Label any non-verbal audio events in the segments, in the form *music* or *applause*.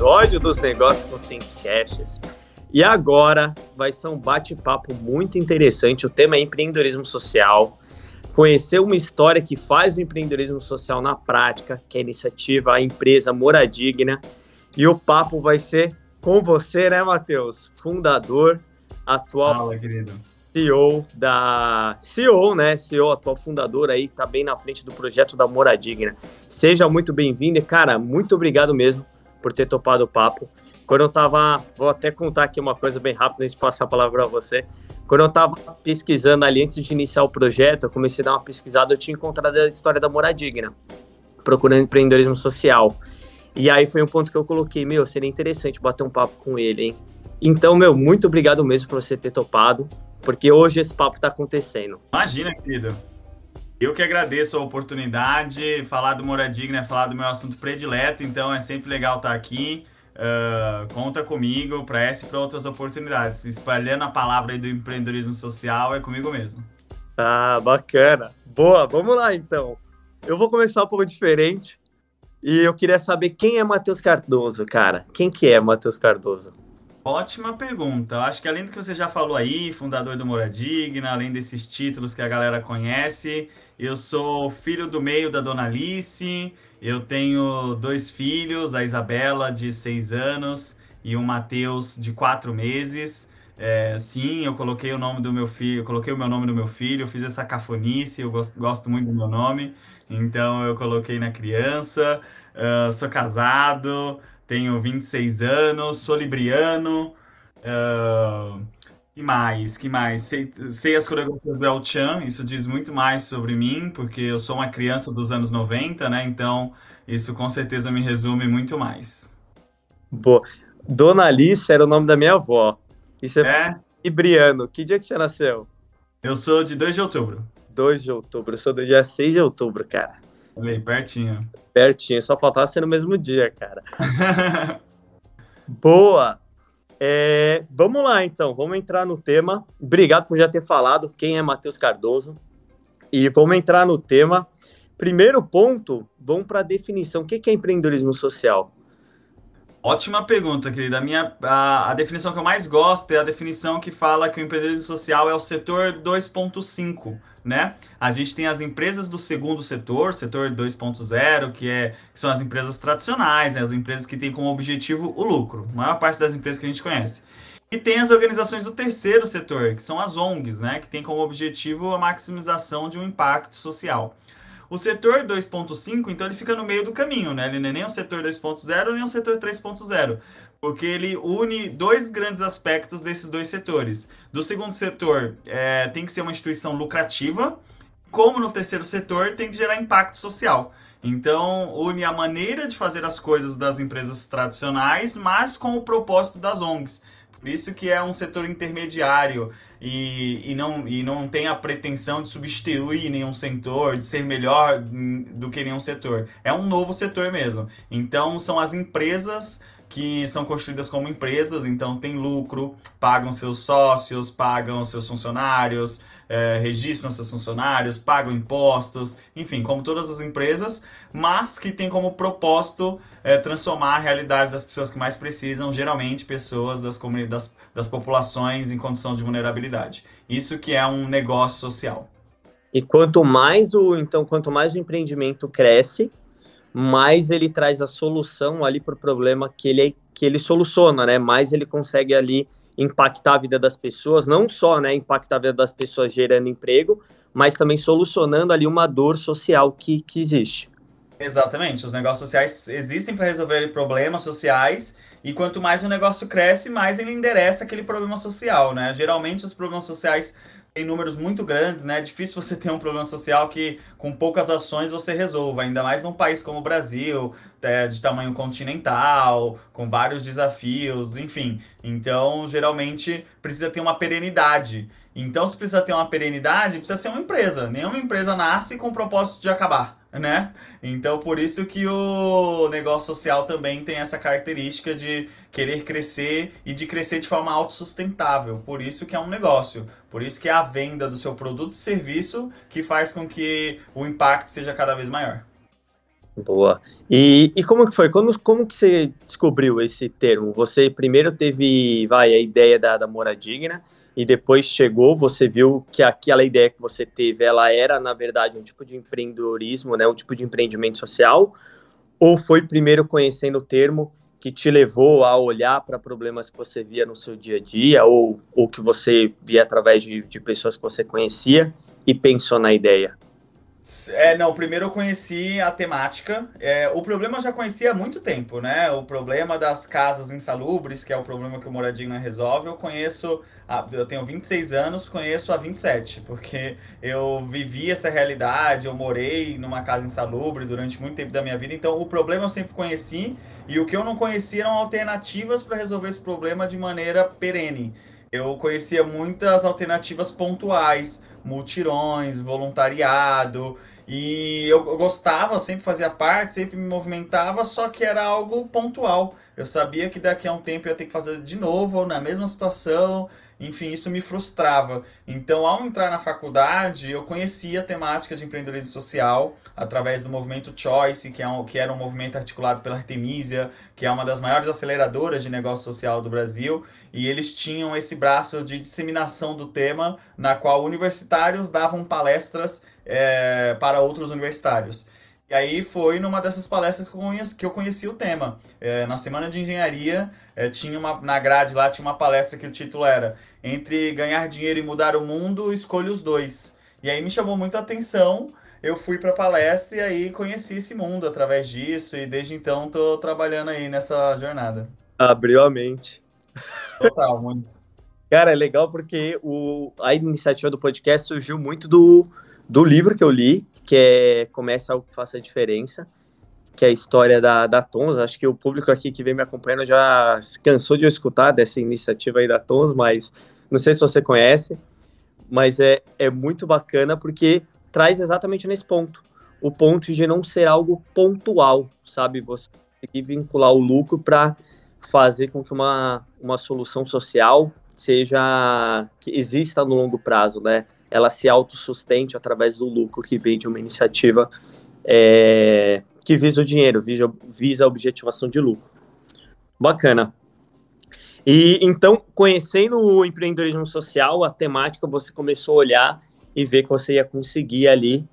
episódio dos Negócios Conscientes Caches. E agora vai ser um bate-papo muito interessante. O tema é empreendedorismo social. Conhecer uma história que faz o empreendedorismo social na prática, que é a iniciativa, a empresa Moradigna. E o papo vai ser com você, né, Matheus? Fundador, atual Fala, querido. CEO da CEO, né? CEO, atual fundador aí, tá bem na frente do projeto da Moradigna. Seja muito bem-vindo e, cara, muito obrigado mesmo por ter topado o papo. Quando eu tava, vou até contar aqui uma coisa bem rápida antes de passar a palavra para você. Quando eu tava pesquisando ali antes de iniciar o projeto, eu comecei a dar uma pesquisada, eu tinha encontrado a história da Moradigna, procurando empreendedorismo social. E aí foi um ponto que eu coloquei, meu, seria interessante bater um papo com ele, hein? Então, meu, muito obrigado mesmo por você ter topado porque hoje esse papo está acontecendo. Imagina, querido. Eu que agradeço a oportunidade. Falar do Moradigna é falar do meu assunto predileto, então é sempre legal estar aqui. Uh, conta comigo para essa e para outras oportunidades. Espalhando a palavra aí do empreendedorismo social é comigo mesmo. Ah, bacana. Boa, vamos lá então. Eu vou começar um pouco diferente. E eu queria saber quem é Matheus Cardoso, cara. Quem que é Matheus Cardoso? Ótima pergunta. Eu acho que além do que você já falou aí, fundador do Moradigna, além desses títulos que a galera conhece, eu sou filho do meio da Dona Alice, eu tenho dois filhos, a Isabela, de seis anos, e o Matheus, de quatro meses. É, sim, eu coloquei o nome do meu filho, coloquei o meu nome no meu filho, eu fiz essa cafonice, eu gosto, gosto muito do meu nome, então eu coloquei na criança. Uh, sou casado, tenho 26 anos, sou libriano. Uh, que mais? Que mais? Sei, sei as coreografias do El Chan, isso diz muito mais sobre mim, porque eu sou uma criança dos anos 90, né? Então, isso com certeza me resume muito mais. Boa. Dona Alice era o nome da minha avó. Isso é, é? libriano. Que dia que você nasceu? Eu sou de 2 de outubro. 2 de outubro. Eu sou do dia 6 de outubro, cara. Bem, pertinho. Pertinho, só faltava ser no mesmo dia, cara. *laughs* Boa! É, vamos lá, então, vamos entrar no tema. Obrigado por já ter falado quem é Matheus Cardoso. E vamos entrar no tema. Primeiro ponto, vamos para a definição. O que é empreendedorismo social? Ótima pergunta, querida. A, minha, a, a, definição que eu mais gosto é a definição que fala que o empreendedorismo social é o setor 2.5 né? A gente tem as empresas do segundo setor, setor 2.0, que, é, que são as empresas tradicionais, né? as empresas que têm como objetivo o lucro, a maior parte das empresas que a gente conhece. E tem as organizações do terceiro setor, que são as ONGs, né? que tem como objetivo a maximização de um impacto social. O setor 2.5, então, ele fica no meio do caminho, né? Ele não é nem o setor 2.0 nem o setor 3.0 porque ele une dois grandes aspectos desses dois setores. Do segundo setor, é, tem que ser uma instituição lucrativa, como no terceiro setor, tem que gerar impacto social. Então, une a maneira de fazer as coisas das empresas tradicionais, mas com o propósito das ONGs. Por isso que é um setor intermediário e, e, não, e não tem a pretensão de substituir nenhum setor, de ser melhor do que nenhum setor. É um novo setor mesmo. Então, são as empresas que são construídas como empresas, então tem lucro, pagam seus sócios, pagam seus funcionários, é, registram seus funcionários, pagam impostos, enfim, como todas as empresas, mas que tem como propósito é, transformar a realidade das pessoas que mais precisam, geralmente pessoas das, das, das populações em condição de vulnerabilidade. Isso que é um negócio social. E quanto mais o então quanto mais o empreendimento cresce, mais ele traz a solução ali para o problema que ele, que ele soluciona, né? Mais ele consegue ali impactar a vida das pessoas, não só né, impactar a vida das pessoas gerando emprego, mas também solucionando ali uma dor social que, que existe. Exatamente, os negócios sociais existem para resolver problemas sociais e quanto mais o negócio cresce, mais ele endereça aquele problema social, né? Geralmente os problemas sociais tem números muito grandes, né? É difícil você ter um problema social que com poucas ações você resolva, ainda mais num país como o Brasil, é, de tamanho continental, com vários desafios, enfim. Então, geralmente precisa ter uma perenidade. Então, se precisa ter uma perenidade, precisa ser uma empresa. Nenhuma empresa nasce com o propósito de acabar né? Então, por isso que o negócio social também tem essa característica de querer crescer e de crescer de forma autossustentável. Por isso que é um negócio. Por isso que é a venda do seu produto e serviço que faz com que o impacto seja cada vez maior. Boa. E, e como que foi? Como, como que você descobriu esse termo? Você primeiro teve, vai, a ideia da, da digna e depois chegou, você viu que aquela ideia que você teve, ela era, na verdade, um tipo de empreendedorismo, né? Um tipo de empreendimento social? Ou foi primeiro conhecendo o termo que te levou a olhar para problemas que você via no seu dia a dia ou, ou que você via através de, de pessoas que você conhecia e pensou na ideia? É, não, primeiro eu conheci a temática. É, o problema eu já conhecia há muito tempo, né? O problema das casas insalubres, que é o problema que o Moradigna resolve, eu conheço, eu tenho 26 anos, conheço há 27, porque eu vivi essa realidade, eu morei numa casa insalubre durante muito tempo da minha vida, então o problema eu sempre conheci, e o que eu não conhecia eram alternativas para resolver esse problema de maneira perene. Eu conhecia muitas alternativas pontuais, multirões, voluntariado. E eu, gostava, sempre fazia parte, sempre me movimentava, só que era algo pontual. Eu sabia que daqui a um tempo eu ia ter que fazer de novo, na mesma situação, enfim, isso me frustrava. Então, ao entrar na faculdade, eu conhecia a temática de empreendedorismo social através do movimento Choice, que, é um, que era um movimento articulado pela Artemisia, que é uma das maiores aceleradoras de negócio social do Brasil, e eles tinham esse braço de disseminação do tema, na qual universitários davam palestras é, para outros universitários. E aí foi numa dessas palestras que eu conheci, que eu conheci o tema. É, na semana de engenharia, é, tinha uma, na grade lá tinha uma palestra que o título era Entre ganhar dinheiro e mudar o mundo, escolha os dois. E aí me chamou muita atenção. Eu fui para a palestra e aí conheci esse mundo através disso e desde então estou trabalhando aí nessa jornada. Abriu a mente. Total, muito. Cara, é legal porque o, a iniciativa do podcast surgiu muito do, do livro que eu li, que é Comece Algo que Faça a Diferença, que é a história da, da Tons. Acho que o público aqui que vem me acompanhando já se cansou de eu escutar dessa iniciativa aí da Tons, mas não sei se você conhece, mas é, é muito bacana porque traz exatamente nesse ponto. O ponto de não ser algo pontual, sabe? Você conseguir vincular o lucro para fazer com que uma, uma solução social seja que exista no longo prazo, né? Ela se autossustente através do lucro que vem de uma iniciativa é, que visa o dinheiro, visa, visa a objetivação de lucro. Bacana. E então, conhecendo o empreendedorismo social, a temática, você começou a olhar e ver que você ia conseguir ali.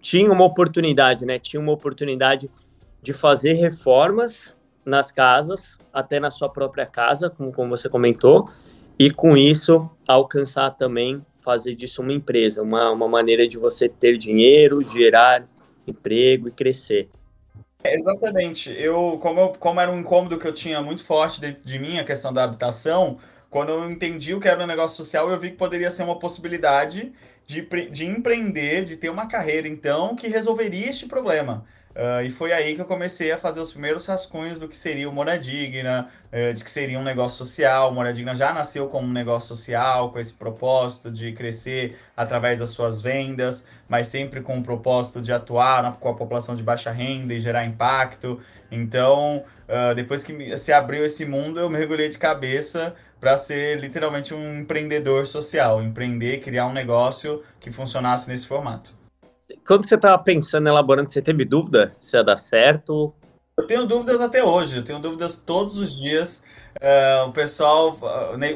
Tinha uma oportunidade, né? Tinha uma oportunidade de fazer reformas nas casas, até na sua própria casa, como, como você comentou, e com isso alcançar também fazer disso uma empresa, uma, uma maneira de você ter dinheiro, gerar emprego e crescer. É, exatamente. Eu como, eu, como era um incômodo que eu tinha muito forte dentro de mim, a questão da habitação, quando eu entendi o que era um negócio social, eu vi que poderia ser uma possibilidade de, de empreender, de ter uma carreira, então, que resolveria este problema. Uh, e foi aí que eu comecei a fazer os primeiros rascunhos do que seria o Moradigna, uh, de que seria um negócio social. O Moradigna já nasceu como um negócio social, com esse propósito de crescer através das suas vendas, mas sempre com o propósito de atuar na, com a população de baixa renda e gerar impacto. Então, uh, depois que se abriu esse mundo, eu mergulhei de cabeça para ser literalmente um empreendedor social, empreender, criar um negócio que funcionasse nesse formato quando você estava pensando, elaborando, você teve dúvida se ia dar certo? Eu tenho dúvidas até hoje, eu tenho dúvidas todos os dias. Uh, o pessoal,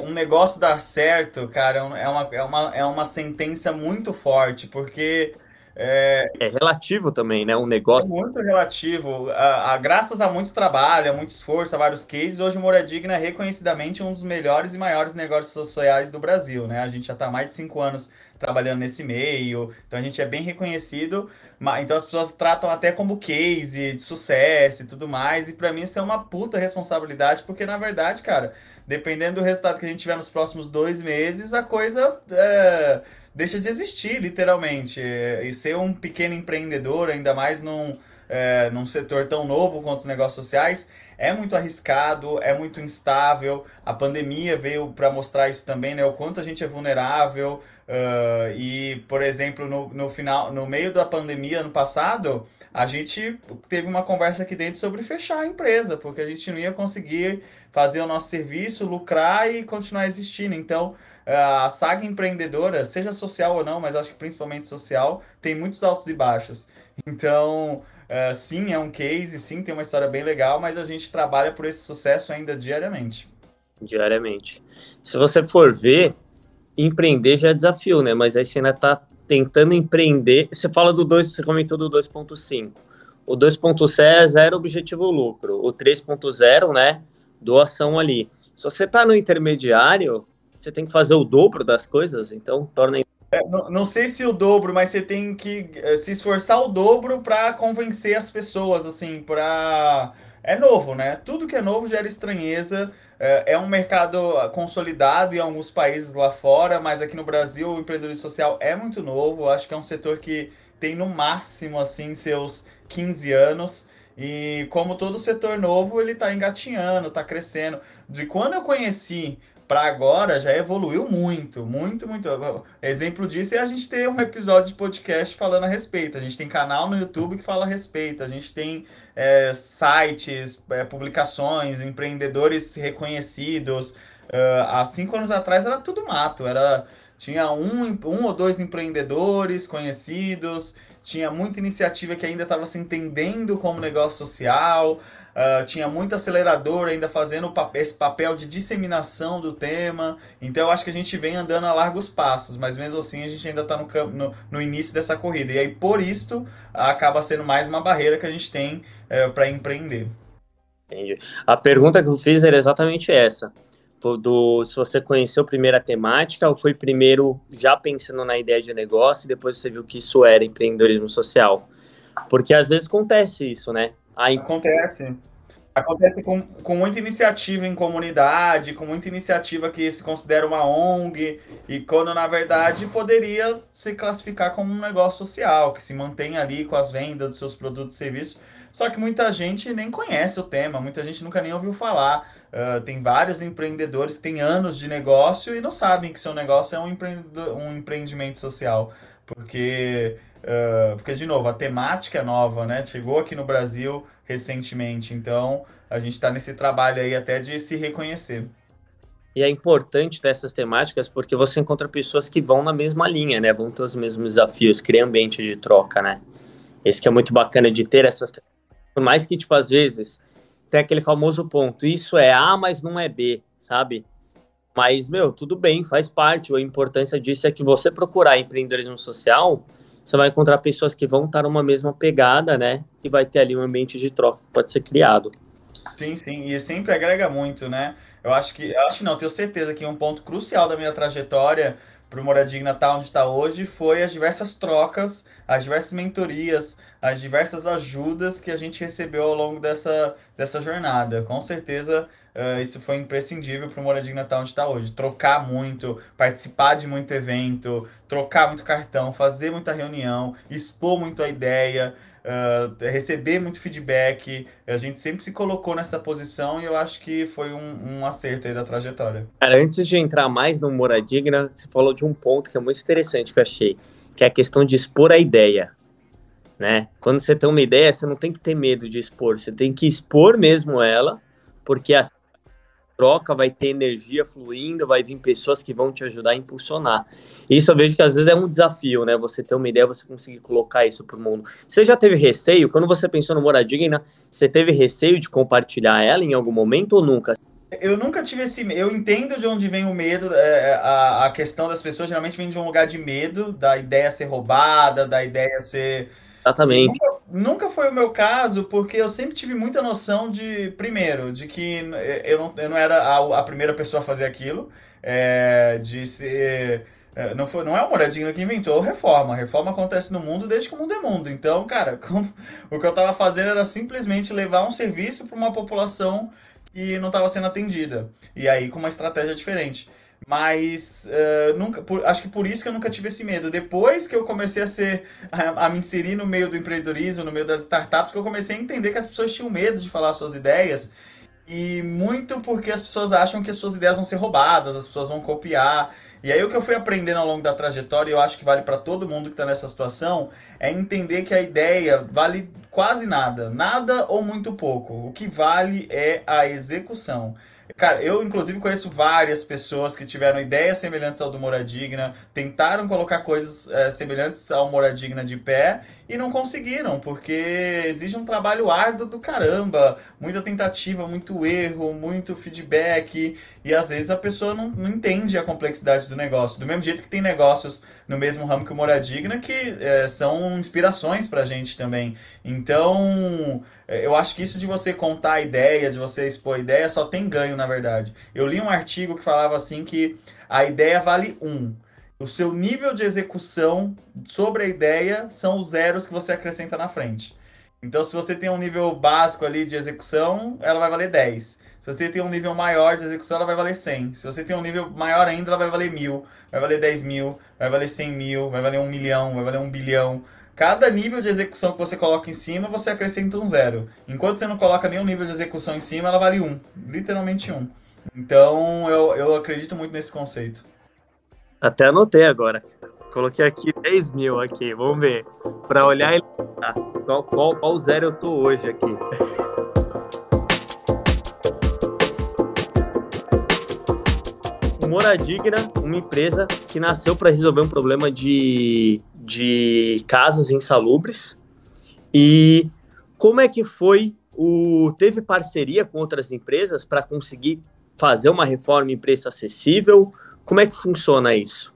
um negócio dar certo, cara, é uma, é, uma, é uma sentença muito forte, porque. É, é relativo também, né? Um negócio. É muito relativo. A, a, graças a muito trabalho, a muito esforço, a vários cases, hoje o Moradigna é reconhecidamente um dos melhores e maiores negócios sociais do Brasil, né? A gente já está há mais de cinco anos trabalhando nesse meio, então a gente é bem reconhecido, então as pessoas tratam até como case de sucesso e tudo mais, e para mim isso é uma puta responsabilidade, porque na verdade, cara, dependendo do resultado que a gente tiver nos próximos dois meses, a coisa é, deixa de existir, literalmente, e ser um pequeno empreendedor, ainda mais num, é, num setor tão novo quanto os negócios sociais, é muito arriscado, é muito instável. A pandemia veio para mostrar isso também, né? O quanto a gente é vulnerável. Uh, e, por exemplo, no, no final, no meio da pandemia ano passado, a gente teve uma conversa aqui dentro sobre fechar a empresa, porque a gente não ia conseguir fazer o nosso serviço, lucrar e continuar existindo. Então, a saga empreendedora, seja social ou não, mas acho que principalmente social, tem muitos altos e baixos. Então, Uh, sim, é um case, sim, tem uma história bem legal, mas a gente trabalha por esse sucesso ainda diariamente. Diariamente. Se você for ver, empreender já é desafio, né? Mas aí você ainda está tentando empreender. Você fala do 2, você comentou do 2.5. O 2.0 é zero objetivo lucro. O 3.0, né? Doação ali. Se você está no intermediário, você tem que fazer o dobro das coisas, então torna é, não, não, sei se o dobro, mas você tem que é, se esforçar o dobro para convencer as pessoas, assim, para é novo, né? Tudo que é novo gera estranheza. É, é um mercado consolidado em alguns países lá fora, mas aqui no Brasil o empreendedorismo social é muito novo. Acho que é um setor que tem no máximo assim seus 15 anos. E como todo setor novo, ele está engatinhando, está crescendo. De quando eu conheci para agora já evoluiu muito, muito, muito. Exemplo disso é a gente ter um episódio de podcast falando a respeito. A gente tem canal no YouTube que fala a respeito. A gente tem é, sites, é, publicações, empreendedores reconhecidos. Uh, há cinco anos atrás era tudo mato. Era tinha um, um ou dois empreendedores conhecidos. Tinha muita iniciativa que ainda estava se entendendo como negócio social. Uh, tinha muito acelerador ainda fazendo esse papel de disseminação do tema. Então eu acho que a gente vem andando a largos passos, mas mesmo assim a gente ainda está no, no, no, início dessa corrida. E aí por isso acaba sendo mais uma barreira que a gente tem eh, para empreender. Entendi. A pergunta que eu fiz era exatamente essa. Do, se você conheceu primeiro a temática ou foi primeiro já pensando na ideia de negócio e depois você viu que isso era empreendedorismo social? Porque às vezes acontece isso, né? Aí... Acontece. Acontece com, com muita iniciativa em comunidade, com muita iniciativa que se considera uma ONG, e quando na verdade poderia se classificar como um negócio social, que se mantém ali com as vendas dos seus produtos e serviços. Só que muita gente nem conhece o tema, muita gente nunca nem ouviu falar. Uh, tem vários empreendedores que têm anos de negócio e não sabem que seu negócio é um, um empreendimento social. Porque Uh, porque, de novo, a temática é nova, né? Chegou aqui no Brasil recentemente, então a gente está nesse trabalho aí até de se reconhecer. E é importante dessas temáticas porque você encontra pessoas que vão na mesma linha, né? Vão ter os mesmos desafios, cria ambiente de troca, né? Esse que é muito bacana de ter essas. Por mais que, tipo, às vezes tem aquele famoso ponto, isso é A, mas não é B, sabe? Mas, meu, tudo bem, faz parte. A importância disso é que você procurar empreendedorismo social você vai encontrar pessoas que vão estar numa mesma pegada, né? E vai ter ali um ambiente de troca que pode ser criado. Sim, sim, e sempre agrega muito, né? Eu acho que, eu acho não, tenho certeza que um ponto crucial da minha trajetória para o Moradigna estar tá onde está hoje foi as diversas trocas, as diversas mentorias, as diversas ajudas que a gente recebeu ao longo dessa, dessa jornada. Com certeza uh, isso foi imprescindível para o Moradigna estar onde está hoje. Trocar muito, participar de muito evento, trocar muito cartão, fazer muita reunião, expor muito a ideia. Uh, receber muito feedback. A gente sempre se colocou nessa posição e eu acho que foi um, um acerto aí da trajetória. Cara, antes de entrar mais no Moradigna, você falou de um ponto que é muito interessante que eu achei, que é a questão de expor a ideia. Né? Quando você tem uma ideia, você não tem que ter medo de expor, você tem que expor mesmo ela, porque assim troca, vai ter energia fluindo, vai vir pessoas que vão te ajudar a impulsionar. Isso eu vejo que às vezes é um desafio, né? Você ter uma ideia, você conseguir colocar isso para o mundo. Você já teve receio? Quando você pensou no Moradigna, você teve receio de compartilhar ela em algum momento ou nunca? Eu nunca tive esse. Eu entendo de onde vem o medo. É, a, a questão das pessoas geralmente vem de um lugar de medo, da ideia ser roubada, da ideia ser Exatamente. Nunca, nunca, foi o meu caso, porque eu sempre tive muita noção de, primeiro, de que eu não, eu não era a, a primeira pessoa a fazer aquilo, é, de ser. É, não, foi, não é o Moradinho que inventou reforma. A reforma acontece no mundo desde que o mundo é mundo. Então, cara, *laughs* como, o que eu estava fazendo era simplesmente levar um serviço para uma população que não estava sendo atendida. E aí com uma estratégia diferente. Mas uh, nunca, por, acho que por isso que eu nunca tive esse medo. Depois que eu comecei a ser *laughs* a, a, me inserir no meio do empreendedorismo, no meio das startups, que eu comecei a entender que as pessoas tinham medo de falar suas ideias. E muito porque as pessoas acham que as suas ideias vão ser roubadas, as pessoas vão copiar. E aí o que eu fui aprendendo ao longo da trajetória, e eu acho que vale para todo mundo que está nessa situação, é entender que a ideia vale quase nada, nada ou muito pouco. O que vale é a execução. Cara, eu inclusive conheço várias pessoas que tiveram ideias semelhantes ao do Moradigna, tentaram colocar coisas é, semelhantes ao Moradigna de pé e não conseguiram, porque exige um trabalho árduo do caramba, muita tentativa, muito erro, muito feedback, e às vezes a pessoa não, não entende a complexidade do negócio. Do mesmo jeito que tem negócios no mesmo ramo que o Moradigna que é, são inspirações pra gente também. Então, é, eu acho que isso de você contar a ideia, de você expor a ideia, só tem ganho, na verdade. Eu li um artigo que falava assim que a ideia vale um. O seu nível de execução sobre a ideia são os zeros que você acrescenta na frente. Então, se você tem um nível básico ali de execução, ela vai valer 10. Se você tem um nível maior de execução, ela vai valer 100. Se você tem um nível maior ainda, ela vai valer mil, vai valer 10 mil, vai valer 100 mil, vai valer um milhão, vai valer um bilhão. Cada nível de execução que você coloca em cima, você acrescenta um zero. Enquanto você não coloca nenhum nível de execução em cima, ela vale um. Literalmente um. Então, eu, eu acredito muito nesse conceito. Até anotei agora. Coloquei aqui 10 mil aqui, vamos ver. Para olhar ele. Ah, qual, qual, qual zero eu tô hoje aqui? Moradigna, uma empresa que nasceu para resolver um problema de, de casas insalubres. E como é que foi o teve parceria com outras empresas para conseguir fazer uma reforma em preço acessível? Como é que funciona isso?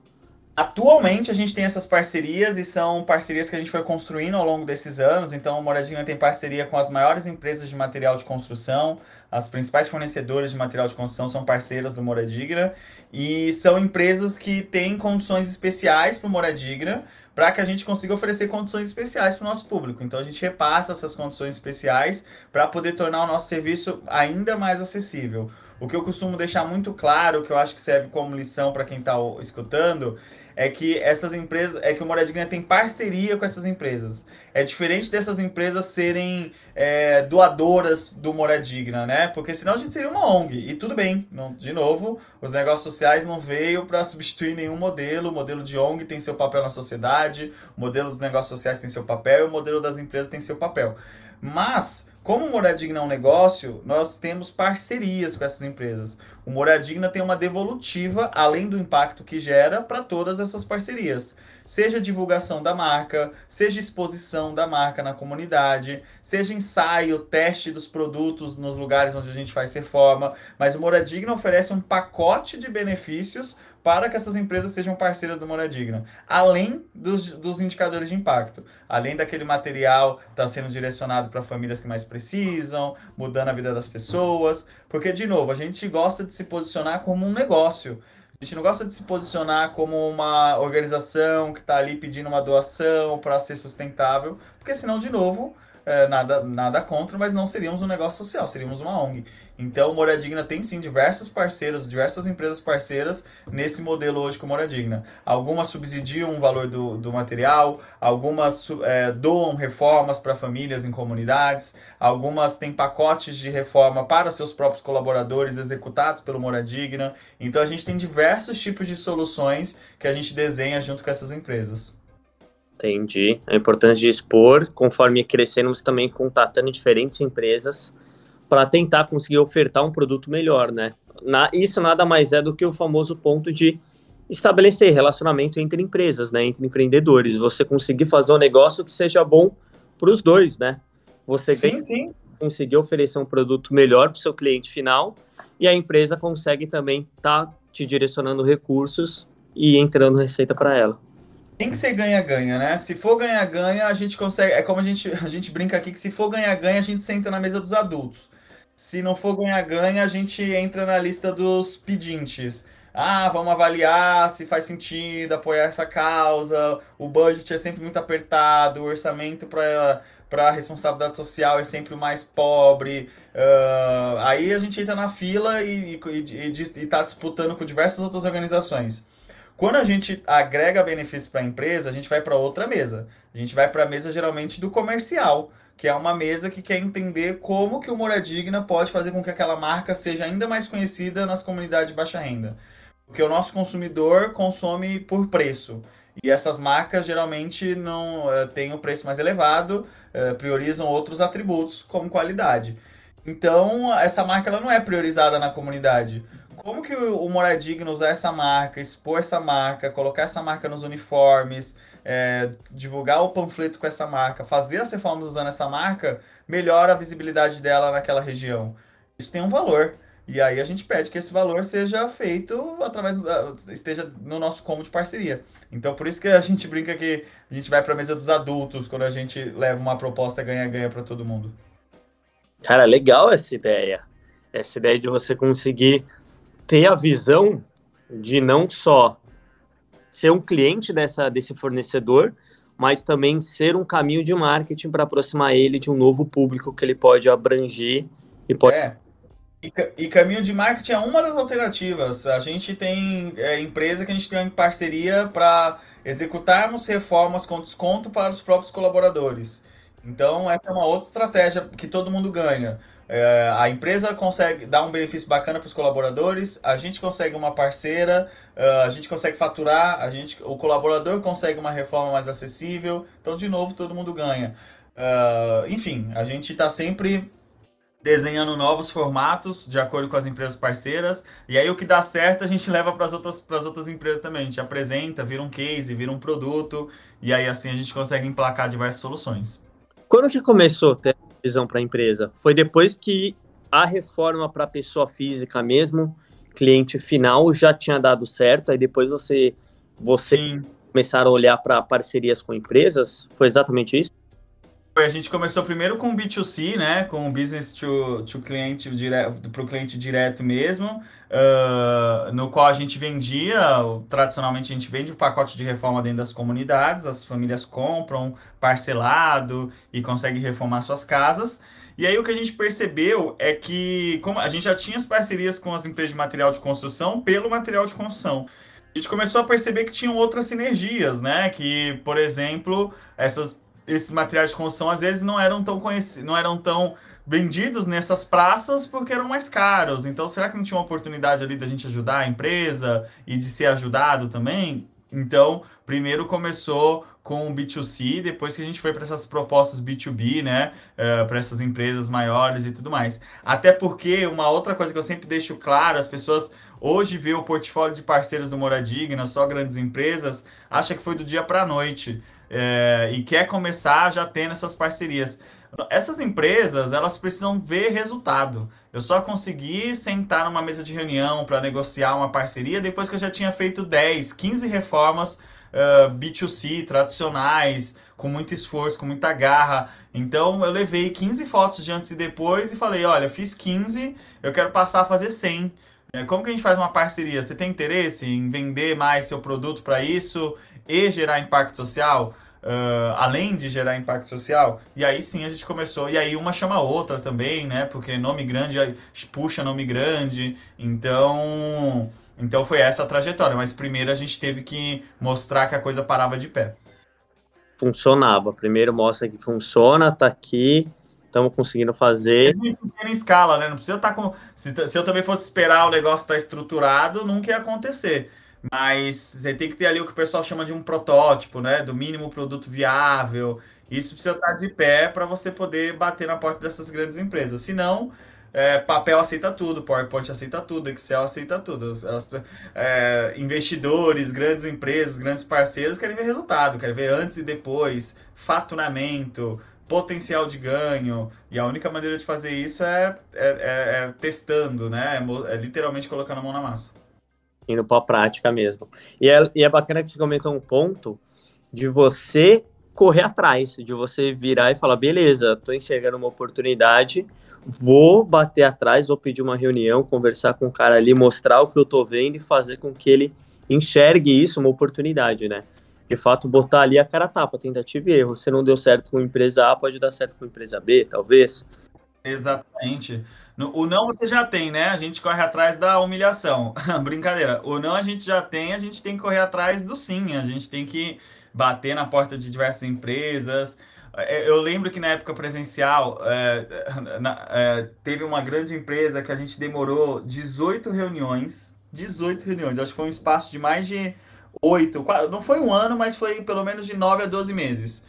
Atualmente a gente tem essas parcerias e são parcerias que a gente foi construindo ao longo desses anos. Então, o Moradinha tem parceria com as maiores empresas de material de construção, as principais fornecedoras de material de construção são parceiras do Moradigna e são empresas que têm condições especiais para o Moradigna para que a gente consiga oferecer condições especiais para o nosso público. Então a gente repassa essas condições especiais para poder tornar o nosso serviço ainda mais acessível. O que eu costumo deixar muito claro, que eu acho que serve como lição para quem está escutando, é que essas empresas, é que o Moradigna tem parceria com essas empresas. É diferente dessas empresas serem é, doadoras do Moradigna, né? Porque senão a gente seria uma ONG. E tudo bem, não, de novo, os negócios sociais não veio para substituir nenhum modelo. O modelo de ONG tem seu papel na sociedade, o modelo dos negócios sociais tem seu papel, o modelo das empresas tem seu papel. Mas, como o Moradigna é um negócio, nós temos parcerias com essas empresas. O Moradigna tem uma devolutiva, além do impacto que gera, para todas essas parcerias. Seja divulgação da marca, seja exposição da marca na comunidade, seja ensaio, teste dos produtos nos lugares onde a gente faz reforma. Mas o Moradigna oferece um pacote de benefícios para que essas empresas sejam parceiras do Moradigna, além dos, dos indicadores de impacto, além daquele material tá sendo direcionado para famílias que mais precisam, mudando a vida das pessoas, porque, de novo, a gente gosta de se posicionar como um negócio. A gente não gosta de se posicionar como uma organização que está ali pedindo uma doação para ser sustentável, porque senão, de novo, é, nada, nada contra, mas não seríamos um negócio social, seríamos uma ONG. Então, Moradigna tem sim diversos parceiros, diversas empresas parceiras nesse modelo hoje com Moradigna. Algumas subsidiam o valor do, do material, algumas é, doam reformas para famílias em comunidades, algumas têm pacotes de reforma para seus próprios colaboradores executados pelo Moradigna. Então, a gente tem diversos tipos de soluções que a gente desenha junto com essas empresas. Entendi. A importância de expor, conforme crescendo, você também contatando diferentes empresas para tentar conseguir ofertar um produto melhor, né? Na, isso nada mais é do que o famoso ponto de estabelecer relacionamento entre empresas, né? Entre empreendedores. Você conseguir fazer um negócio que seja bom para os dois, né? Você sim, sim. conseguir oferecer um produto melhor para o seu cliente final e a empresa consegue também estar tá te direcionando recursos e entrando receita para ela. Tem que ser ganha-ganha, né? Se for ganha-ganha, a gente consegue. É como a gente, a gente brinca aqui que se for ganha-ganha, a gente senta na mesa dos adultos. Se não for ganha-ganha, a gente entra na lista dos pedintes. Ah, vamos avaliar se faz sentido apoiar essa causa. O budget é sempre muito apertado, o orçamento para para responsabilidade social é sempre o mais pobre. Uh, aí a gente entra na fila e está disputando com diversas outras organizações. Quando a gente agrega benefícios para a empresa, a gente vai para outra mesa. A gente vai para a mesa geralmente do comercial, que é uma mesa que quer entender como que o Moradigna pode fazer com que aquela marca seja ainda mais conhecida nas comunidades de baixa renda. Porque o nosso consumidor consome por preço. E essas marcas geralmente não uh, têm o um preço mais elevado, uh, priorizam outros atributos como qualidade. Então, essa marca ela não é priorizada na comunidade. Como que o, o Moradigno usar essa marca, expor essa marca, colocar essa marca nos uniformes, é, divulgar o panfleto com essa marca, fazer as reformas usando essa marca, melhora a visibilidade dela naquela região. Isso tem um valor. E aí a gente pede que esse valor seja feito através esteja no nosso como de parceria. Então por isso que a gente brinca que a gente vai para a mesa dos adultos quando a gente leva uma proposta ganha-ganha para todo mundo. Cara, legal essa ideia. Essa ideia de você conseguir ter a visão de não só ser um cliente dessa, desse fornecedor, mas também ser um caminho de marketing para aproximar ele de um novo público que ele pode abranger e pode. É. E, e caminho de marketing é uma das alternativas. A gente tem é, empresa que a gente tem em parceria para executarmos reformas com desconto para os próprios colaboradores. Então, essa é uma outra estratégia que todo mundo ganha. É, a empresa consegue dar um benefício bacana para os colaboradores, a gente consegue uma parceira, uh, a gente consegue faturar, a gente, o colaborador consegue uma reforma mais acessível. Então, de novo, todo mundo ganha. Uh, enfim, a gente está sempre desenhando novos formatos de acordo com as empresas parceiras. E aí o que dá certo a gente *laughs* leva para as outras, outras empresas também. A gente apresenta, vira um case, vira um produto. E aí assim a gente consegue emplacar diversas soluções. Quando que começou visão para a empresa? Foi depois que a reforma para a pessoa física mesmo, cliente final, já tinha dado certo, aí depois você, você Sim. começaram a olhar para parcerias com empresas? Foi exatamente isso? A gente começou primeiro com B2C, né? Com business to, to cliente direto, para o cliente direto mesmo, uh, no qual a gente vendia, tradicionalmente a gente vende o um pacote de reforma dentro das comunidades, as famílias compram parcelado e conseguem reformar suas casas. E aí o que a gente percebeu é que como a gente já tinha as parcerias com as empresas de material de construção pelo material de construção. A gente começou a perceber que tinham outras sinergias, né? Que, por exemplo, essas esses materiais de construção às vezes não eram tão conhecidos, não eram tão vendidos nessas praças porque eram mais caros. Então, será que não tinha uma oportunidade ali da gente ajudar a empresa e de ser ajudado também? Então, primeiro começou com o B2C, depois que a gente foi para essas propostas B2B, né, uh, para essas empresas maiores e tudo mais. Até porque uma outra coisa que eu sempre deixo claro, as pessoas hoje vê o portfólio de parceiros do Moradigna, só grandes empresas, acha que foi do dia para a noite é, e quer começar já tendo essas parcerias. Essas empresas, elas precisam ver resultado. Eu só consegui sentar numa mesa de reunião para negociar uma parceria depois que eu já tinha feito 10, 15 reformas uh, B2C tradicionais, com muito esforço, com muita garra. Então eu levei 15 fotos de antes e depois e falei: olha, fiz 15, eu quero passar a fazer 100. É, como que a gente faz uma parceria? Você tem interesse em vender mais seu produto para isso e gerar impacto social? Uh, além de gerar impacto social, e aí sim a gente começou, e aí uma chama a outra também, né? Porque nome grande puxa nome grande, então, então foi essa a trajetória. Mas primeiro a gente teve que mostrar que a coisa parava de pé. Funcionava. Primeiro mostra que funciona, tá aqui, estamos conseguindo fazer. Mesmo em escala, né? Não precisa estar tá com. Se, se eu também fosse esperar o negócio estar tá estruturado, nunca ia acontecer. Mas você tem que ter ali o que o pessoal chama de um protótipo, né? Do mínimo produto viável. Isso precisa estar de pé para você poder bater na porta dessas grandes empresas. Senão, é, papel aceita tudo, PowerPoint aceita tudo, Excel aceita tudo. As, é, investidores, grandes empresas, grandes parceiros querem ver resultado, querem ver antes e depois, faturamento, potencial de ganho. E a única maneira de fazer isso é, é, é, é testando, né? É, literalmente colocando a mão na massa indo para a prática mesmo. E é, e é bacana que você comentou um ponto de você correr atrás, de você virar e falar, beleza, estou enxergando uma oportunidade, vou bater atrás, vou pedir uma reunião, conversar com o cara ali, mostrar o que eu estou vendo e fazer com que ele enxergue isso, uma oportunidade, né? De fato, botar ali a cara tapa, tentativa e erro. Se não deu certo com a empresa A, pode dar certo com a empresa B, talvez. Exatamente. O não você já tem, né? A gente corre atrás da humilhação. *laughs* Brincadeira. O não a gente já tem, a gente tem que correr atrás do sim. A gente tem que bater na porta de diversas empresas. É, eu lembro que na época presencial é, é, teve uma grande empresa que a gente demorou 18 reuniões. 18 reuniões. Acho que foi um espaço de mais de 8. Não foi um ano, mas foi pelo menos de 9 a 12 meses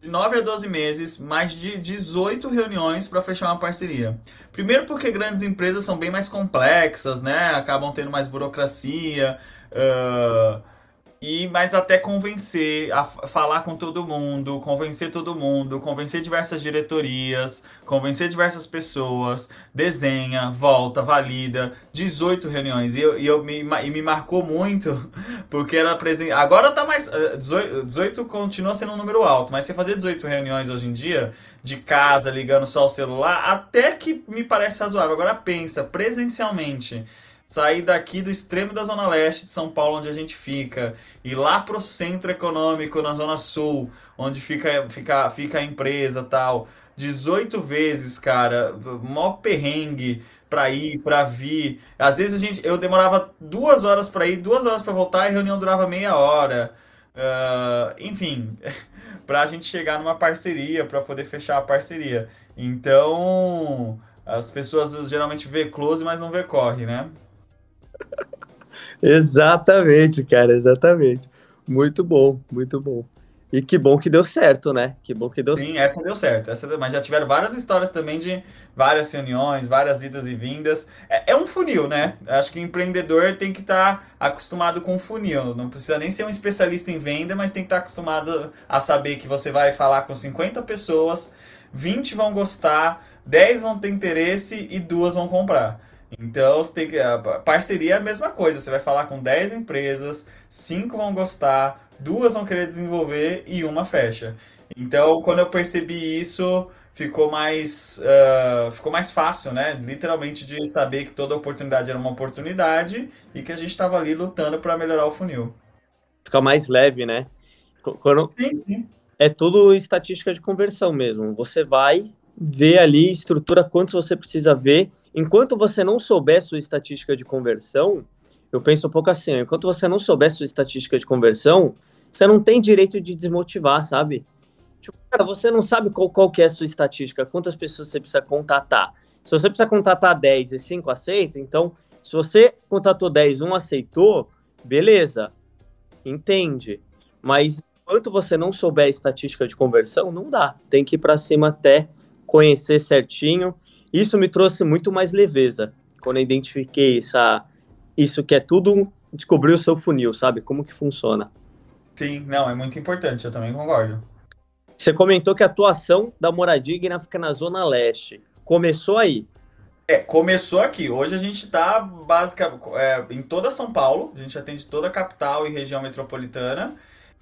de 9 a 12 meses, mais de 18 reuniões para fechar uma parceria. Primeiro porque grandes empresas são bem mais complexas, né? Acabam tendo mais burocracia. Uh e mas até convencer, a falar com todo mundo, convencer todo mundo, convencer diversas diretorias, convencer diversas pessoas, desenha, volta, valida, 18 reuniões. E, eu, e, eu me, e me marcou muito, *laughs* porque era presente. Agora tá mais. 18, eh, 18 continua sendo um número alto, mas você fazer 18 reuniões hoje em dia, de casa, ligando só o celular, até que me parece razoável. Agora pensa, presencialmente sair daqui do extremo da zona leste de São Paulo, onde a gente fica, ir lá pro centro econômico, na zona sul, onde fica, fica, fica a empresa tal. 18 vezes, cara, mó perrengue pra ir, pra vir. Às vezes a gente, eu demorava duas horas para ir, duas horas para voltar e a reunião durava meia hora. Uh, enfim, *laughs* pra gente chegar numa parceria, para poder fechar a parceria. Então, as pessoas geralmente vê close, mas não vê corre, né? *laughs* exatamente, cara, exatamente. Muito bom, muito bom. E que bom que deu certo, né? Que bom que deu Sim, certo. essa deu certo. Essa deu... Mas já tiveram várias histórias também de várias reuniões, várias idas e vindas. É, é um funil, né? Acho que o empreendedor tem que estar tá acostumado com funil. Não precisa nem ser um especialista em venda, mas tem que estar tá acostumado a saber que você vai falar com 50 pessoas, 20 vão gostar, 10 vão ter interesse e duas vão comprar. Então, você tem que. A parceria é a mesma coisa. Você vai falar com 10 empresas, 5 vão gostar, duas vão querer desenvolver e uma fecha. Então, quando eu percebi isso, ficou mais, uh, ficou mais fácil, né? Literalmente de saber que toda oportunidade era uma oportunidade e que a gente estava ali lutando para melhorar o funil. Fica mais leve, né? Quando... Sim, sim. É tudo estatística de conversão mesmo. Você vai, vê ali, estrutura quantos você precisa ver. Enquanto você não souber sua estatística de conversão, eu penso um pouco assim, enquanto você não souber sua estatística de conversão, você não tem direito de desmotivar, sabe? Tipo, cara, você não sabe qual, qual que é a sua estatística, quantas pessoas você precisa contatar. Se você precisa contatar 10 e 5 aceita, então, se você contatou 10 um aceitou, beleza, entende. Mas enquanto você não souber a estatística de conversão, não dá. Tem que ir para cima até conhecer certinho. Isso me trouxe muito mais leveza quando eu identifiquei essa, isso que é tudo descobrir o seu funil, sabe? Como que funciona. Sim, não, é muito importante, eu também concordo. Você comentou que a atuação da Moradigna fica na Zona Leste. Começou aí. É, começou aqui. Hoje a gente está basicamente é, em toda São Paulo, a gente atende toda a capital e região metropolitana.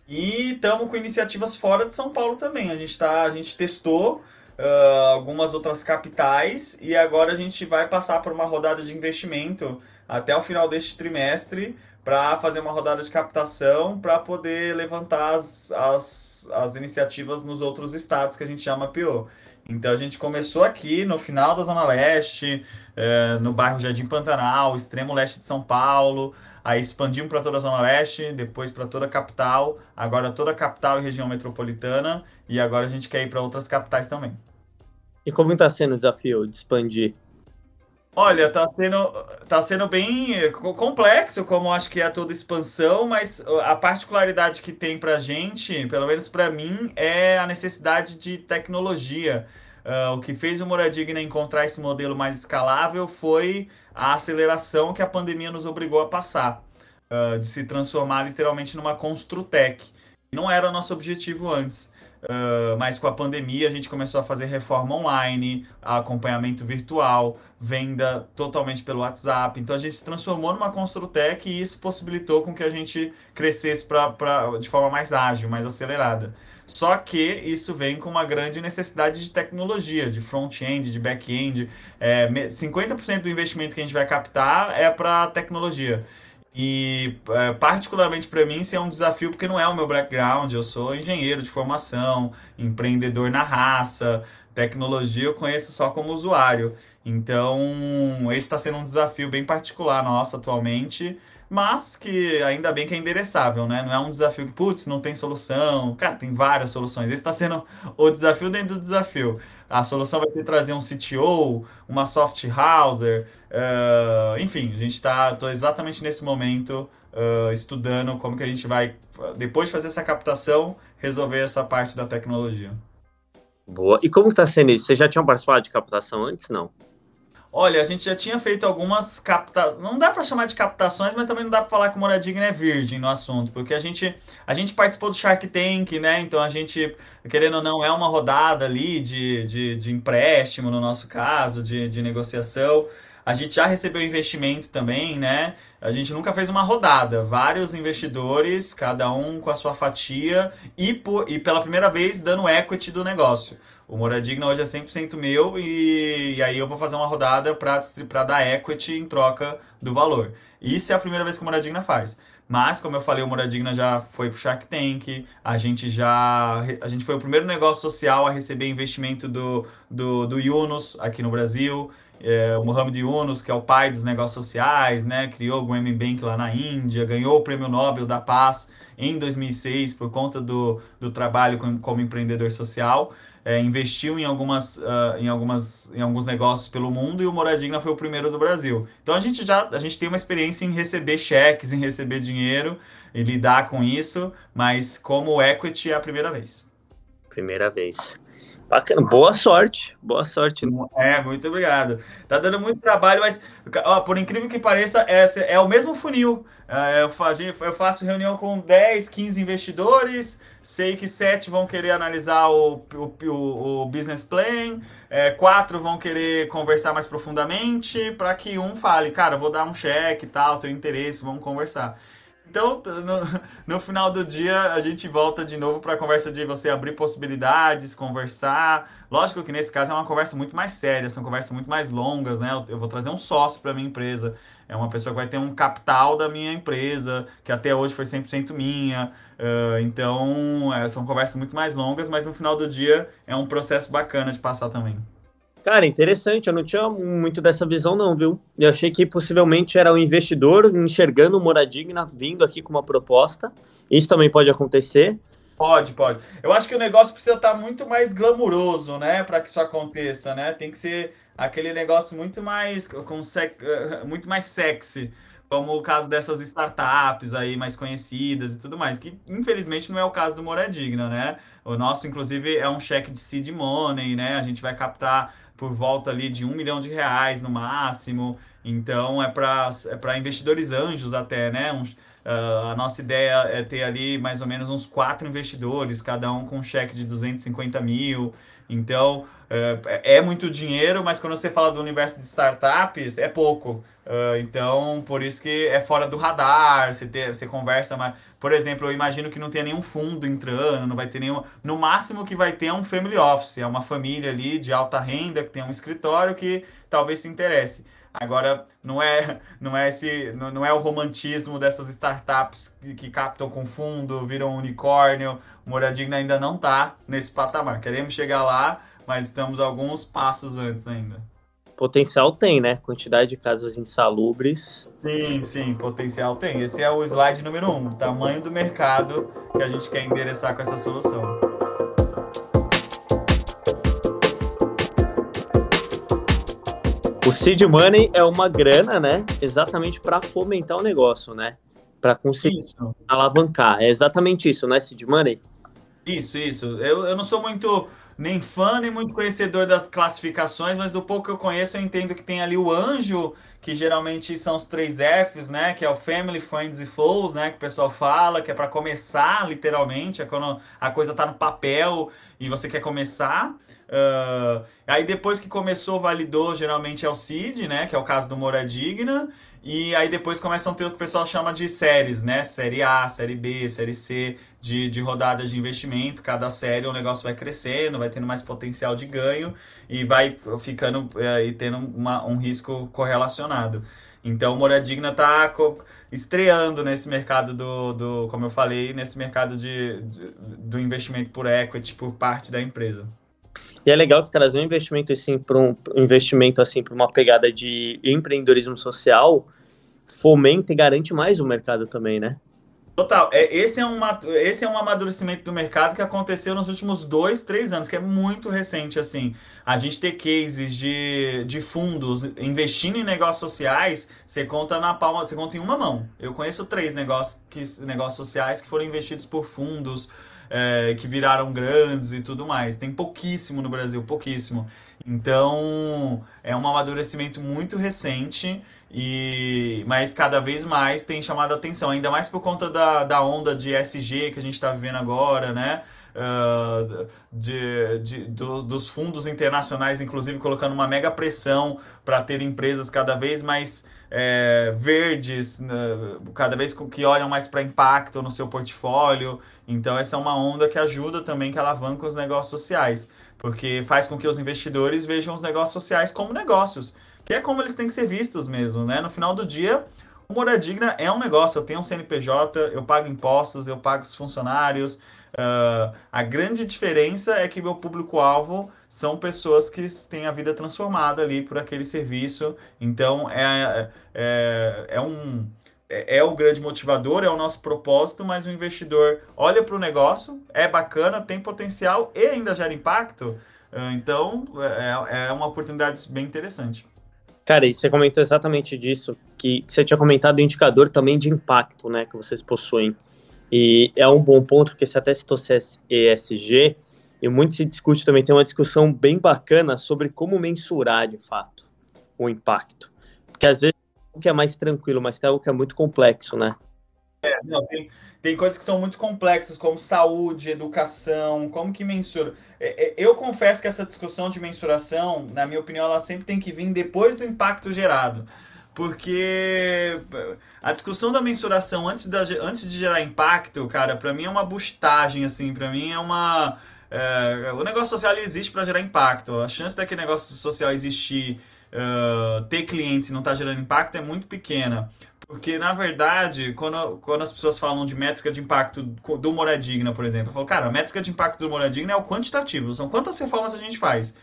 E estamos com iniciativas fora de São Paulo também. A gente, tá, a gente testou uh, algumas outras capitais e agora a gente vai passar por uma rodada de investimento até o final deste trimestre para fazer uma rodada de captação para poder levantar as, as, as iniciativas nos outros estados que a gente já mapeou. Então a gente começou aqui no final da Zona Leste, eh, no bairro Jardim Pantanal, extremo leste de São Paulo, aí expandimos para toda a Zona Leste, depois para toda a capital, agora toda a capital e região metropolitana, e agora a gente quer ir para outras capitais também. E como está sendo o desafio de expandir? Olha, tá sendo, tá sendo bem complexo, como acho que é toda expansão, mas a particularidade que tem para a gente, pelo menos para mim, é a necessidade de tecnologia. Uh, o que fez o Moradigna encontrar esse modelo mais escalável foi a aceleração que a pandemia nos obrigou a passar, uh, de se transformar literalmente numa construtec. Não era nosso objetivo antes. Uh, mas com a pandemia a gente começou a fazer reforma online, acompanhamento virtual, venda totalmente pelo WhatsApp. Então a gente se transformou numa Construtec e isso possibilitou com que a gente crescesse pra, pra, de forma mais ágil, mais acelerada. Só que isso vem com uma grande necessidade de tecnologia, de front-end, de back-end. É, 50% do investimento que a gente vai captar é para tecnologia. E, é, particularmente para mim, isso é um desafio porque não é o meu background. Eu sou engenheiro de formação, empreendedor na raça, tecnologia eu conheço só como usuário. Então, esse está sendo um desafio bem particular nosso atualmente, mas que ainda bem que é endereçável, né? Não é um desafio que, putz, não tem solução. Cara, tem várias soluções. Esse está sendo o desafio dentro do desafio. A solução vai ser trazer um CTO, uma soft houser, uh, enfim, a gente está exatamente nesse momento uh, estudando como que a gente vai, depois de fazer essa captação, resolver essa parte da tecnologia. Boa. E como está sendo isso? Vocês já tinham participado de captação antes, não? Olha, a gente já tinha feito algumas captações. Não dá para chamar de captações, mas também não dá para falar que o Moradigna é virgem no assunto, porque a gente, a gente participou do Shark Tank, né? Então a gente, querendo ou não, é uma rodada ali de, de, de empréstimo, no nosso caso, de, de negociação. A gente já recebeu investimento também, né? A gente nunca fez uma rodada. Vários investidores, cada um com a sua fatia e, por, e pela primeira vez dando equity do negócio. O Moradigna hoje é 100% meu e, e, aí eu vou fazer uma rodada para dar equity em troca do valor. Isso é a primeira vez que o Moradigna faz. Mas, como eu falei, o Moradigna já foi pro Shark Tank, a gente já. A gente foi o primeiro negócio social a receber investimento do, do, do Yunus aqui no Brasil. É, o Mohamed Yunus, que é o pai dos negócios sociais, né, criou o Grameen Bank lá na Índia, ganhou o Prêmio Nobel da Paz em 2006 por conta do, do trabalho como, como empreendedor social é, investiu em algumas, uh, em algumas em alguns negócios pelo mundo e o Moradigna foi o primeiro do Brasil. Então a gente já a gente tem uma experiência em receber cheques, em receber dinheiro e lidar com isso, mas como equity é a primeira vez. Primeira vez. Bacana, boa sorte, boa sorte. É, muito obrigado. Tá dando muito trabalho, mas ó, por incrível que pareça, é, é o mesmo funil. É, eu, faço, eu faço reunião com 10, 15 investidores, sei que 7 vão querer analisar o, o, o business plan, é, 4 vão querer conversar mais profundamente, para que um fale, cara, vou dar um cheque e tal, tenho interesse, vamos conversar. Então, no, *laughs* no, final do dia, a gente volta de novo para a conversa de você abrir possibilidades, conversar. Lógico que nesse caso é uma conversa muito mais séria, são conversas muito mais longas, né? Eu, eu vou trazer um sócio para minha empresa, é uma pessoa que vai ter um capital da minha empresa, que até hoje foi 100% minha. Uh, então, é, são conversas muito mais longas, mas no final do dia é um processo bacana de passar também. Cara, interessante. Eu não tinha muito dessa visão, não, viu? Eu achei que possivelmente era o investidor enxergando Moradigna vindo aqui com uma proposta. Isso também pode acontecer. Pode, pode. Eu acho que o negócio precisa estar muito mais glamuroso, né, para que isso aconteça, né? Tem que ser aquele negócio muito mais com sec, muito mais sexy, como o caso dessas startups aí mais conhecidas e tudo mais, que infelizmente não é o caso do Moradigna, né? O nosso, inclusive, é um cheque de seed money, né? A gente vai captar por volta ali de um milhão de reais no máximo. Então é para é investidores anjos até, né? Um, uh, a nossa ideia é ter ali mais ou menos uns quatro investidores, cada um com um cheque de 250 mil. Então, é, é muito dinheiro, mas quando você fala do universo de startups, é pouco. Uh, então, por isso que é fora do radar, você, ter, você conversa, mas, por exemplo, eu imagino que não tenha nenhum fundo entrando, não vai ter nenhum. No máximo que vai ter é um family office, é uma família ali de alta renda que tem um escritório que talvez se interesse. Agora, não é, não é esse, não, não é o romantismo dessas startups que, que captam com fundo, viram um unicórnio. Moradigna ainda não está nesse patamar. Queremos chegar lá, mas estamos alguns passos antes ainda. Potencial tem, né? Quantidade de casas insalubres. Sim, sim, potencial tem. Esse é o slide número um, tamanho do mercado que a gente quer endereçar com essa solução. O seed money é uma grana, né? Exatamente para fomentar o negócio, né? Para conseguir isso. alavancar. É exatamente isso, né? Seed money. Isso, isso. Eu, eu não sou muito nem fã, nem muito conhecedor das classificações, mas do pouco que eu conheço, eu entendo que tem ali o anjo, que geralmente são os três Fs, né? Que é o Family, Friends e Foes, né? Que o pessoal fala, que é para começar, literalmente, é quando a coisa tá no papel e você quer começar. Uh, aí depois que começou, validou, geralmente é o CID, né? Que é o caso do Moradigna. E aí depois começam a ter o que o pessoal chama de séries, né? Série A, série B, série C, de, de rodadas de investimento. Cada série o negócio vai crescendo, vai tendo mais potencial de ganho e vai ficando é, e tendo uma, um risco correlacionado. Então Moradigna está estreando nesse mercado do, do, como eu falei, nesse mercado de, de, do investimento por equity por parte da empresa. E é legal que trazer um investimento assim para um investimento assim para uma pegada de empreendedorismo social fomenta e garante mais o mercado também, né? Total. É, esse, é um, esse é um amadurecimento do mercado que aconteceu nos últimos dois, três anos, que é muito recente, assim. A gente ter cases de, de fundos investindo em negócios sociais, você conta na palma, você conta em uma mão. Eu conheço três negócios, que, negócios sociais que foram investidos por fundos, é, que viraram grandes e tudo mais. Tem pouquíssimo no Brasil, pouquíssimo. Então, é um amadurecimento muito recente e, mas cada vez mais tem chamado a atenção, ainda mais por conta da, da onda de SG que a gente está vivendo agora, né? Uh, de, de do, dos fundos internacionais, inclusive colocando uma mega pressão para ter empresas cada vez mais é, verdes, uh, cada vez que olham mais para impacto no seu portfólio. Então, essa é uma onda que ajuda também, que alavanca os negócios sociais, porque faz com que os investidores vejam os negócios sociais como negócios que é como eles têm que ser vistos mesmo, né? No final do dia, o Moradigna Digna é um negócio. Eu tenho um CNPJ, eu pago impostos, eu pago os funcionários. Uh, a grande diferença é que meu público-alvo são pessoas que têm a vida transformada ali por aquele serviço. Então, é, é, é um é, é, o grande motivador, é o nosso propósito, mas o investidor olha para o negócio, é bacana, tem potencial e ainda gera impacto. Uh, então, é, é uma oportunidade bem interessante. Cara, e você comentou exatamente disso, que você tinha comentado o indicador também de impacto, né, que vocês possuem. E é um bom ponto, porque você até citou ESG, e muito se discute também, tem uma discussão bem bacana sobre como mensurar, de fato, o impacto. Porque às vezes o que é mais tranquilo, mas tem algo que é muito complexo, né? É, não, tem, tem coisas que são muito complexas, como saúde, educação, como que mensura. É, é, eu confesso que essa discussão de mensuração, na minha opinião, ela sempre tem que vir depois do impacto gerado. Porque a discussão da mensuração antes, da, antes de gerar impacto, cara, para mim é uma bustagem, assim, para mim é uma. É, o negócio social existe para gerar impacto. A chance daquele negócio social existir, uh, ter clientes e não estar tá gerando impacto é muito pequena. Porque, na verdade, quando, quando as pessoas falam de métrica de impacto do Moradigna, por exemplo, eu falo, cara, a métrica de impacto do Moradigna é o quantitativo, são quantas reformas a gente faz.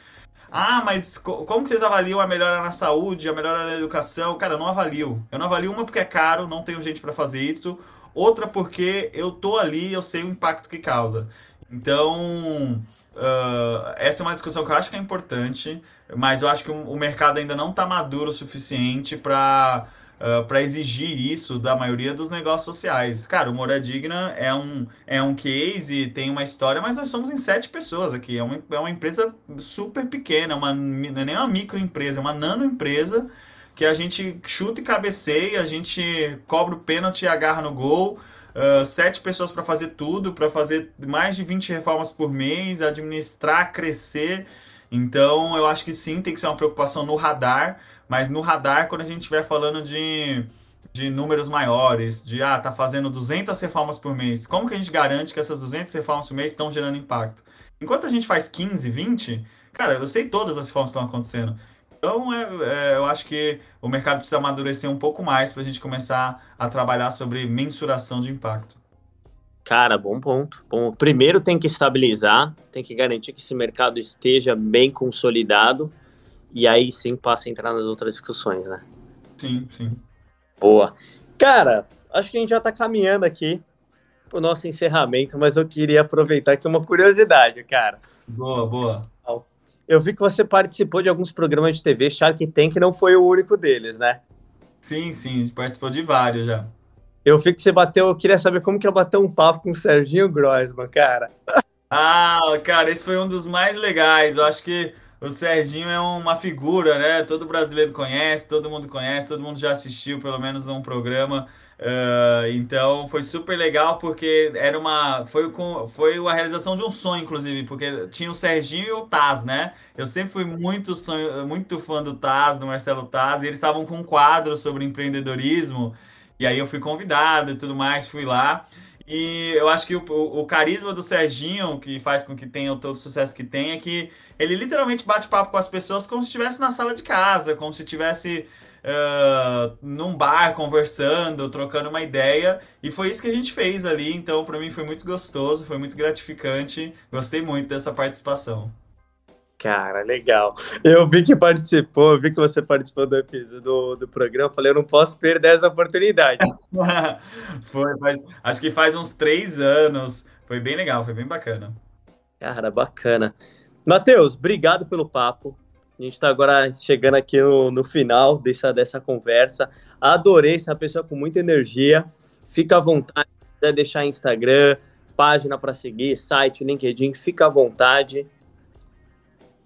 Ah, mas como que vocês avaliam a melhora na saúde, a melhora na educação? Cara, eu não avalio. Eu não avalio uma porque é caro, não tenho gente para fazer isso. Outra porque eu tô ali, eu sei o impacto que causa. Então, uh, essa é uma discussão que eu acho que é importante, mas eu acho que o mercado ainda não está maduro o suficiente para uh, ah, para exigir isso da maioria dos negócios sociais. Cara, o Moradigna Digna é um, é um case, tem uma história, mas nós somos em sete pessoas aqui. É uma, é uma empresa super pequena, uma, não é nem uma microempresa, é uma nano empresa que a gente chuta e cabeceia, a gente cobra o pênalti e agarra no gol. Uh, sete pessoas para fazer tudo, para fazer mais de 20 reformas por mês, administrar, crescer. Então, eu acho que sim, tem que ser uma preocupação no radar. Mas no radar, quando a gente estiver falando de, de números maiores, de ah, tá fazendo 200 reformas por mês, como que a gente garante que essas 200 reformas por mês estão gerando impacto? Enquanto a gente faz 15, 20, cara, eu sei todas as reformas que estão acontecendo. Então, é, é, eu acho que o mercado precisa amadurecer um pouco mais para a gente começar a trabalhar sobre mensuração de impacto. Cara, bom ponto. Bom, primeiro tem que estabilizar, tem que garantir que esse mercado esteja bem consolidado e aí sim passa a entrar nas outras discussões, né? Sim, sim. Boa. Cara, acho que a gente já está caminhando aqui pro nosso encerramento, mas eu queria aproveitar aqui uma curiosidade, cara. Boa, boa. Eu vi que você participou de alguns programas de TV, Shark Tank não foi o único deles, né? Sim, sim, participou de vários já. Eu vi que você bateu, eu queria saber como que é bater um papo com o Serginho Grossman, cara. *laughs* Ah, cara, esse foi um dos mais legais. Eu acho que o Serginho é uma figura, né? Todo brasileiro conhece, todo mundo conhece, todo mundo já assistiu pelo menos um programa. Uh, então foi super legal porque era uma foi com foi a realização de um sonho inclusive porque tinha o Serginho e o Taz né? Eu sempre fui muito sonho, muito fã do Taz do Marcelo Taz e eles estavam com um quadro sobre empreendedorismo e aí eu fui convidado e tudo mais fui lá. E eu acho que o, o, carisma do Serginho, que faz com que tenha todo o sucesso que tem, é que ele literalmente bate papo com as pessoas como se estivesse na sala de casa, como se estivesse uh, num bar conversando, trocando uma ideia. E foi isso que a gente fez ali. Então, para mim, foi muito gostoso, foi muito gratificante. Gostei muito dessa participação. Cara, legal. Eu vi que participou, vi que você participou do, do, do programa. Falei, eu não posso perder essa oportunidade. *laughs* foi, faz, acho que faz uns três anos. Foi bem legal, foi bem bacana. Cara, bacana. Matheus, obrigado pelo papo. A gente está agora chegando aqui no, no final dessa, dessa conversa. Adorei essa pessoa com muita energia. Fica à vontade, se quiser deixar Instagram, página para seguir, site, LinkedIn, fica à vontade.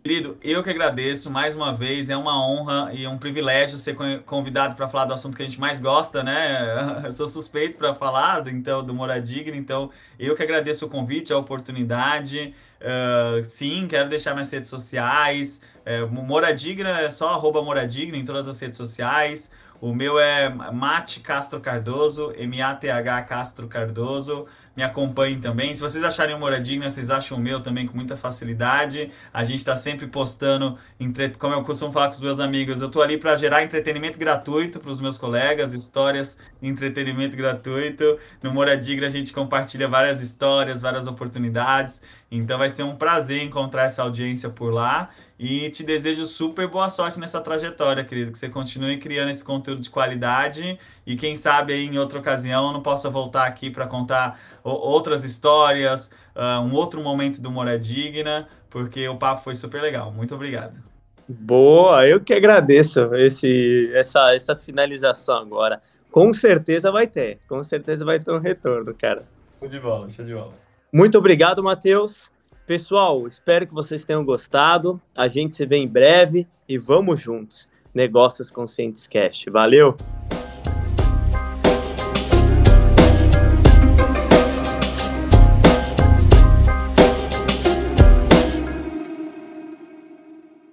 Querido, eu que agradeço mais uma vez. É uma honra e um privilégio ser convidado para falar do assunto que a gente mais gosta, né? *laughs* Eu sou suspeito para falar, então, do Moradigna. Então, eu que agradeço o convite, a oportunidade. Uh, sim, quero deixar minhas redes sociais. É, Moradigna é só arroba em todas as redes sociais. O meu é Mate Castro Cardoso, M-A-T-H Castro Cardoso me acompanhem também. Se vocês acharem o Moradigna, vocês acham o meu também com muita facilidade. A gente está sempre postando, entre... como eu costumo falar com os meus amigos, eu estou ali para gerar entretenimento gratuito para os meus colegas, histórias, entretenimento gratuito. No Moradigna a gente compartilha várias histórias, várias oportunidades. Então vai ser um prazer encontrar essa audiência por lá. E te desejo super boa sorte nessa trajetória, querido. Que você continue criando esse conteúdo de qualidade. E quem sabe aí em outra ocasião eu não possa voltar aqui para contar outras histórias, uh, um outro momento do Mora Digna, porque o papo foi super legal. Muito obrigado. Boa, eu que agradeço esse, essa, essa finalização agora. Com certeza vai ter, com certeza vai ter um retorno, cara. Show de bola, show de bola. Muito obrigado, Matheus. Pessoal, espero que vocês tenham gostado. A gente se vê em breve e vamos juntos. Negócios Conscientes Cash. Valeu!